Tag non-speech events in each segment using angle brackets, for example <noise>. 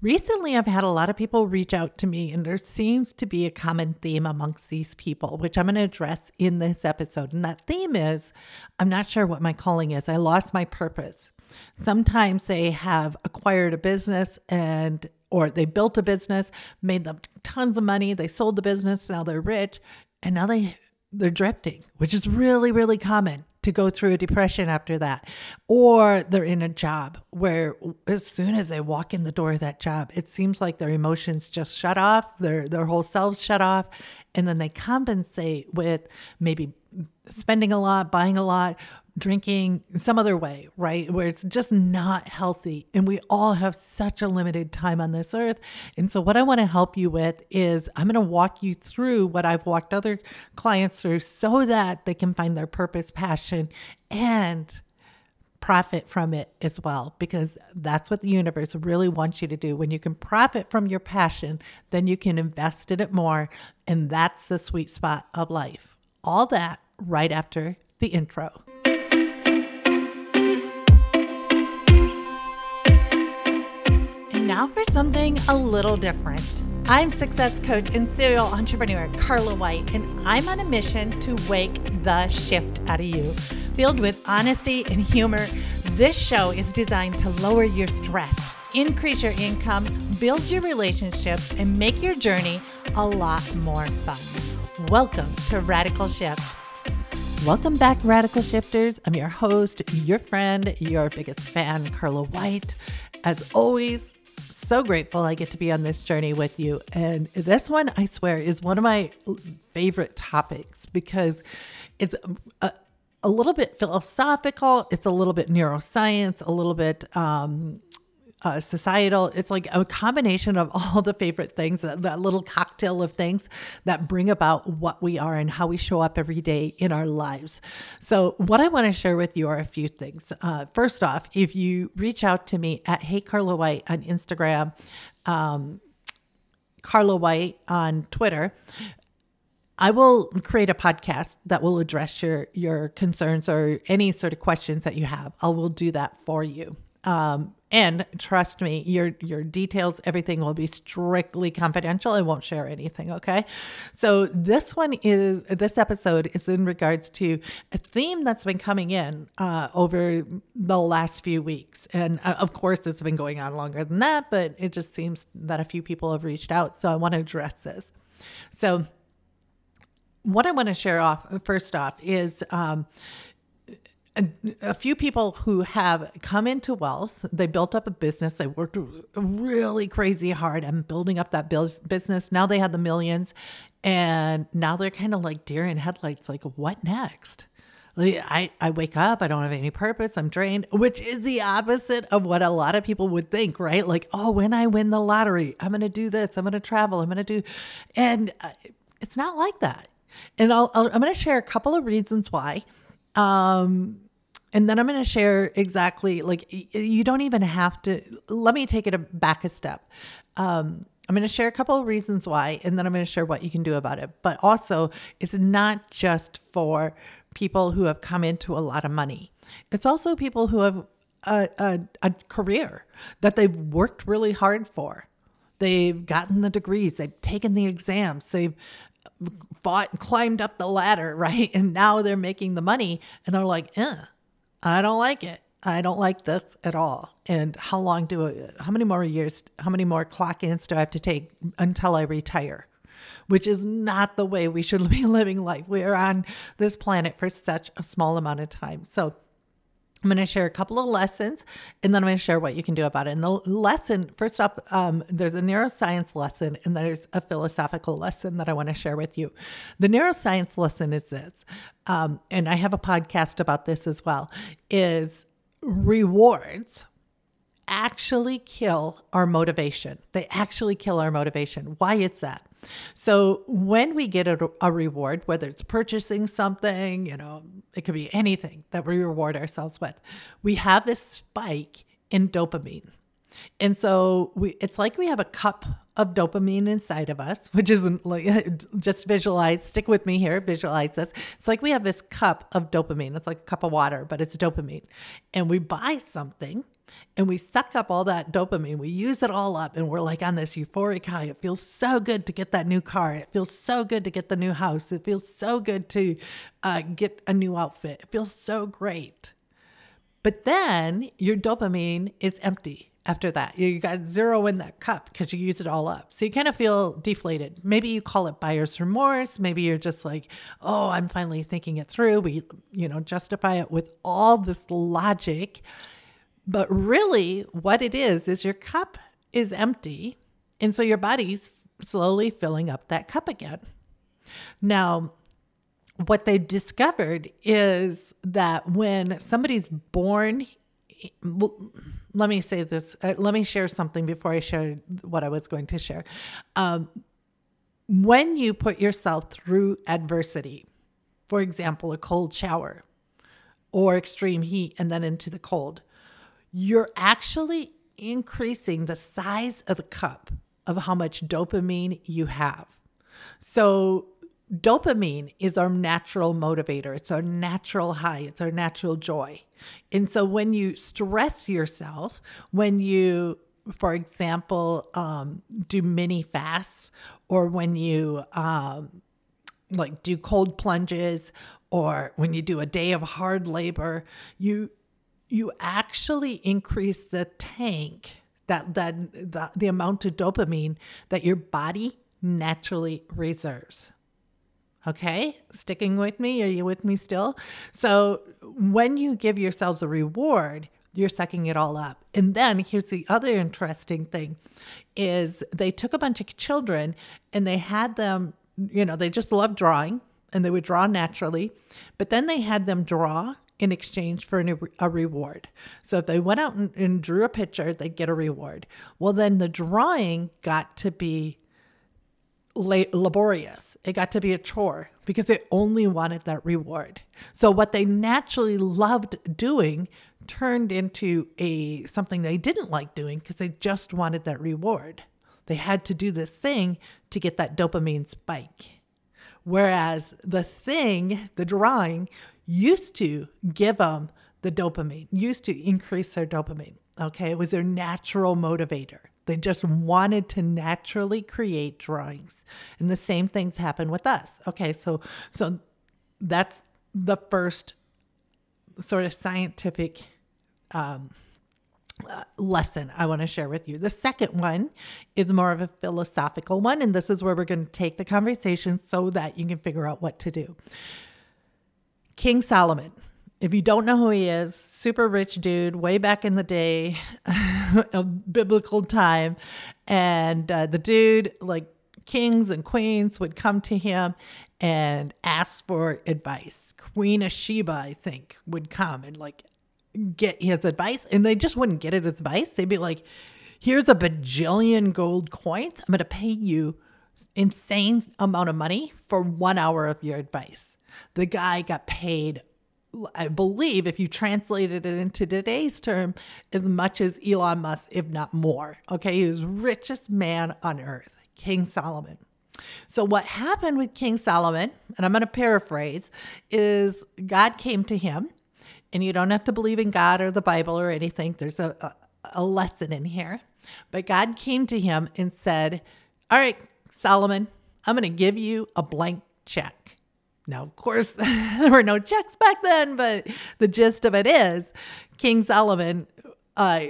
Recently, I've had a lot of people reach out to me, and there seems to be a common theme amongst these people, which I'm going to address in this episode. And that theme is I'm not sure what my calling is. I lost my purpose. Sometimes they have acquired a business and or they built a business, made them tons of money, they sold the business, now they're rich, and now they they're drifting, which is really really common to go through a depression after that. Or they're in a job where as soon as they walk in the door of that job, it seems like their emotions just shut off, their their whole selves shut off, and then they compensate with maybe spending a lot, buying a lot, drinking some other way, right? Where it's just not healthy. And we all have such a limited time on this earth. And so, what I want to help you with is I'm going to walk you through what I've walked other clients through so that they can find their purpose, passion, and profit from it as well, because that's what the universe really wants you to do. When you can profit from your passion, then you can invest in it more. And that's the sweet spot of life. All that right after the intro. Now for something a little different. I'm success coach and serial entrepreneur Carla White, and I'm on a mission to wake the shift out of you. Filled with honesty and humor, this show is designed to lower your stress, increase your income, build your relationships, and make your journey a lot more fun. Welcome to Radical Shift. Welcome back, Radical Shifters. I'm your host, your friend, your biggest fan, Carla White. As always, so grateful I get to be on this journey with you. And this one, I swear, is one of my favorite topics because it's a, a little bit philosophical, it's a little bit neuroscience, a little bit um, uh, societal. It's like a combination of all the favorite things, that, that, little cocktail of things that bring about what we are and how we show up every day in our lives. So, what I want to share with you are a few things. Uh, first off, if you reach out to me at Hey Carla White on Instagram, um, Carla White on Twitter, I will create a podcast that will address your your concerns or any sort of questions that you have. I will do that for you. Um, and trust me, your your details, everything will be strictly confidential. I won't share anything, okay? So this one is this episode is in regards to a theme that's been coming in uh, over the last few weeks, and uh, of course it's been going on longer than that. But it just seems that a few people have reached out, so I want to address this. So what I want to share off first off is. Um, a, few people who have come into wealth, they built up a business, they worked really crazy hard and building up that business. Now they have the millions and now they're kind of like deer in headlights like what next? I, I wake up, I don't have any purpose, I'm drained, which is the opposite of what a lot of people would think, right? Like, oh, when I win the lottery, I'm going to do this, I'm going to travel, I'm going to do, and uh, it's not like that. And I'll, i am going to share a couple of reasons why. Um, and then I'm going to share exactly like you don't even have to. Let me take it back a step. Um, I'm going to share a couple of reasons why, and then I'm going to share what you can do about it. But also, it's not just for people who have come into a lot of money, it's also people who have a, a, a career that they've worked really hard for. They've gotten the degrees, they've taken the exams, they've fought, and climbed up the ladder, <laughs> right? And now they're making the money, and they're like, eh I don't like it. I don't like this at all. And how long do I, how many more years, how many more clock ins do I have to take until I retire? Which is not the way we should <laughs> be living life. We are on this planet for such a small amount of time. So I'm going to share a couple of lessons and then I'm going to share what you can do about it. And the lesson, first up, um, there's a neuroscience lesson and there's a philosophical lesson that I want to share with you. The neuroscience lesson is this, um, and I have a podcast about this as well, is rewards actually kill our motivation. They actually kill our motivation. Why is that? So when we get a, a, reward, whether it's purchasing something, you know, it could be anything that we reward ourselves with, we have this spike in dopamine. And so we, it's like we have a cup of dopamine inside of us, which isn't like <laughs> just visualize, stick with me here, visualize this. It's like we have this cup of dopamine. It's like a cup of water, but it's dopamine. And we buy something and we suck up all that dopamine. We use it all up and we're like on this euphoric high. It feels so good to get that new car. It feels so good to get the new house. It feels so good to uh, get a new outfit. It feels so great. But then your dopamine is empty after that. You got zero in that cup because you use it all up. So you kind of feel deflated. Maybe you call it buyer's remorse. Maybe you're just like, oh, I'm finally thinking it through. We, you know, justify it with all this logic. But really, what it is, is your cup is empty. And so your body's slowly filling up that cup again. Now, what they've discovered is that when somebody's born let me say this. Uh, let me share something before I share what I was going to share. Um, when you put yourself through adversity, for example, a cold shower or extreme heat and then into the cold, you're actually increasing the size of the cup of how much dopamine you have. So dopamine is our natural motivator. It's our natural high. It's our natural joy. And so when you stress yourself, when you, for example, um, do mini fasts, or when you um, like do cold plunges, or when you do a day of hard labor, you you actually increase the tank that that the, the amount of dopamine that your body naturally reserves. Okay, sticking with me? Are you with me still? So, when you give yourselves a reward, you're sucking it all up. And then here's the other interesting thing is they took a bunch of children and they had them, you know, they just loved drawing and they would draw naturally, but then they had them draw in exchange for a reward. So if they went out and, and drew a picture, they'd get a reward. Well, then the drawing got to be laborious. It got to be a chore because they only wanted that reward. So what they naturally loved doing turned into a something they didn't like doing because they just wanted that reward. They had to do this thing to get that dopamine spike. Whereas the thing, the drawing, used to give them the dopamine, used to increase their dopamine. Okay. It was their natural motivator. They just wanted to naturally create drawings. And the same things happen with us. Okay, so so that's the first sort of scientific um, uh, lesson I want to share with you. The second one is more of a philosophical one, and this is where we're going to take the conversation so that you can figure out what to do. King Solomon if you don't know who he is, super rich dude, way back in the day, <laughs> a biblical time. And uh, the dude, like kings and queens, would come to him and ask for advice. Queen of Sheba, I think, would come and like get his advice. And they just wouldn't get his advice. They'd be like, here's a bajillion gold coins. I'm going to pay you insane amount of money for one hour of your advice. The guy got paid I believe, if you translated it into today's term, as much as Elon Musk, if not more. Okay, he was richest man on earth, King Solomon. So, what happened with King Solomon, and I'm going to paraphrase, is God came to him, and you don't have to believe in God or the Bible or anything. There's a, a, a lesson in here. But God came to him and said, All right, Solomon, I'm going to give you a blank check. Now, of course, <laughs> there were no checks back then, but the gist of it is King Solomon, uh,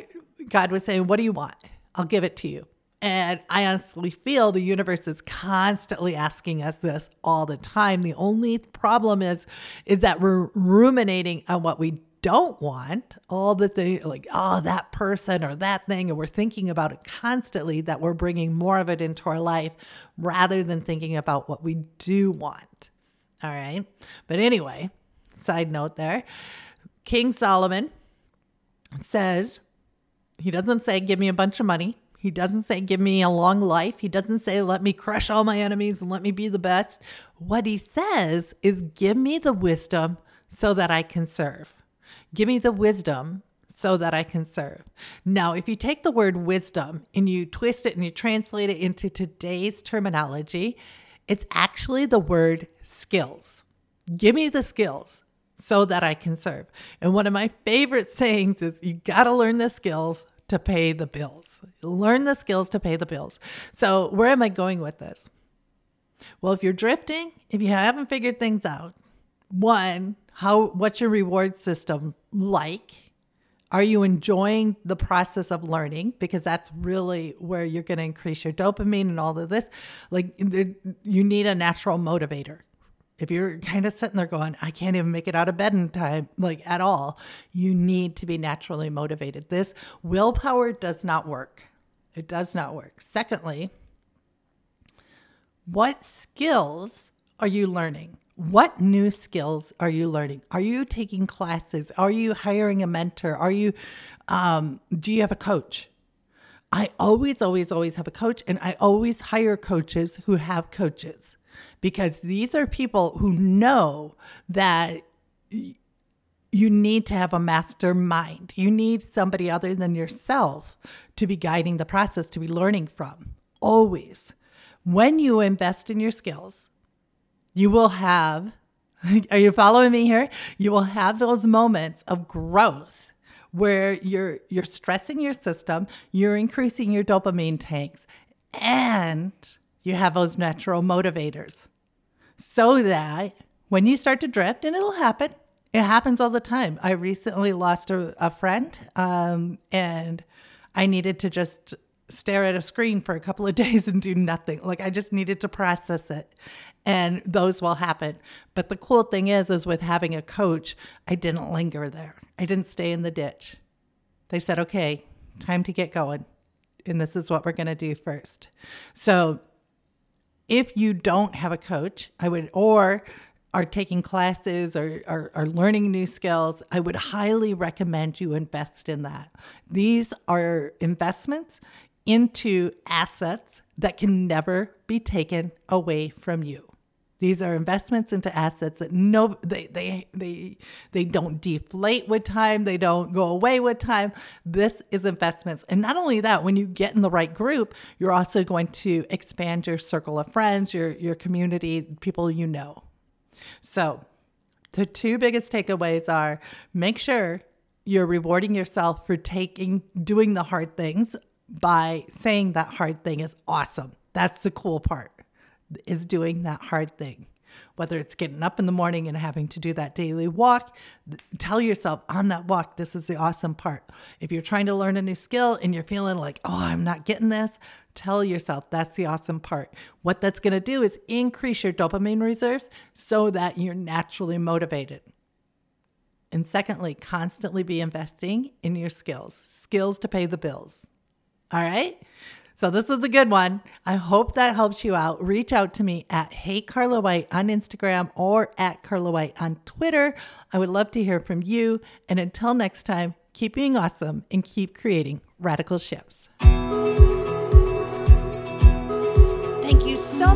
God was saying, What do you want? I'll give it to you. And I honestly feel the universe is constantly asking us this all the time. The only problem is, is that we're ruminating on what we don't want, all the things like, oh, that person or that thing, and we're thinking about it constantly, that we're bringing more of it into our life rather than thinking about what we do want. All right. But anyway, side note there King Solomon says, he doesn't say, give me a bunch of money. He doesn't say, give me a long life. He doesn't say, let me crush all my enemies and let me be the best. What he says is, give me the wisdom so that I can serve. Give me the wisdom so that I can serve. Now, if you take the word wisdom and you twist it and you translate it into today's terminology, it's actually the word skills. Give me the skills so that I can serve. And one of my favorite sayings is you got to learn the skills to pay the bills. Learn the skills to pay the bills. So, where am I going with this? Well, if you're drifting, if you haven't figured things out, one, how what's your reward system like? Are you enjoying the process of learning? Because that's really where you're going to increase your dopamine and all of this. Like you need a natural motivator. If you're kind of sitting there going, I can't even make it out of bed in time, like at all, you need to be naturally motivated. This willpower does not work. It does not work. Secondly, what skills are you learning? What new skills are you learning? Are you taking classes? Are you hiring a mentor? Are you, um, do you have a coach? I always, always, always have a coach, and I always hire coaches who have coaches because these are people who know that you need to have a mastermind. You need somebody other than yourself to be guiding the process, to be learning from. Always. When you invest in your skills, you will have, <laughs> are you following me here? You will have those moments of growth where you're you're stressing your system, you're increasing your dopamine tanks, and you have those natural motivators so that when you start to drift, and it'll happen, it happens all the time. I recently lost a, a friend, um, and I needed to just stare at a screen for a couple of <laughs> days and do nothing. Like I just needed to process it. And those will happen. But the cool thing is, is with having a coach, I didn't linger there. I didn't stay in the ditch. They said, okay, time to get going. And this is what we're going to do first. So if you don't have a coach, I would, or are taking classes or are, are learning new skills, I would highly recommend you invest in that. These are investments into assets that can never be taken away from you. These are investments into assets that no they they they they don't deflate with time, they don't go away with time. This is investments. And not only that, when you get in the right group, you're also going to expand your circle of friends, your your community, people you know. So, the two biggest takeaways are make sure you're rewarding yourself for taking doing the hard things by saying that hard thing is awesome. That's the cool part is doing that hard thing. Whether it's getting up in the morning and having to do that daily walk, tell yourself on that walk, this is the awesome part. If you're trying to learn a new skill and you're feeling like, oh, I'm not getting this, tell yourself that's the awesome part. What that's going to do is increase your dopamine reserves so that you're naturally motivated. And secondly, constantly be investing in your skills, skills to pay the bills. All right. So this is a good one. I hope that helps you out. Reach out to me at Hey Carla White on Instagram or at Carla White on Twitter. I would love to hear from you. And until next time, keep being awesome and keep creating radical shifts.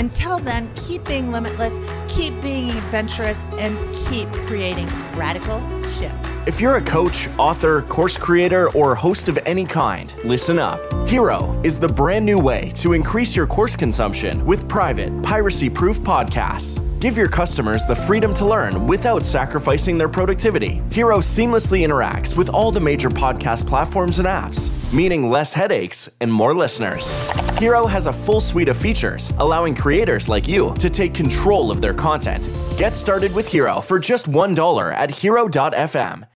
Until then, keep being limitless, keep being adventurous, and keep creating radical shifts. If you're a coach, author, course creator, or host of any kind, listen up. Hiro is the brand new way to increase your course consumption with private, piracy proof podcasts. Give your customers the freedom to learn without sacrificing their productivity. Hiro seamlessly interacts with all the major podcast platforms and apps, meaning less headaches and more listeners. Hiro has a full suite of features, allowing creators like you to take control of their content. Get started with Hiro for just $1 at hiro.fm.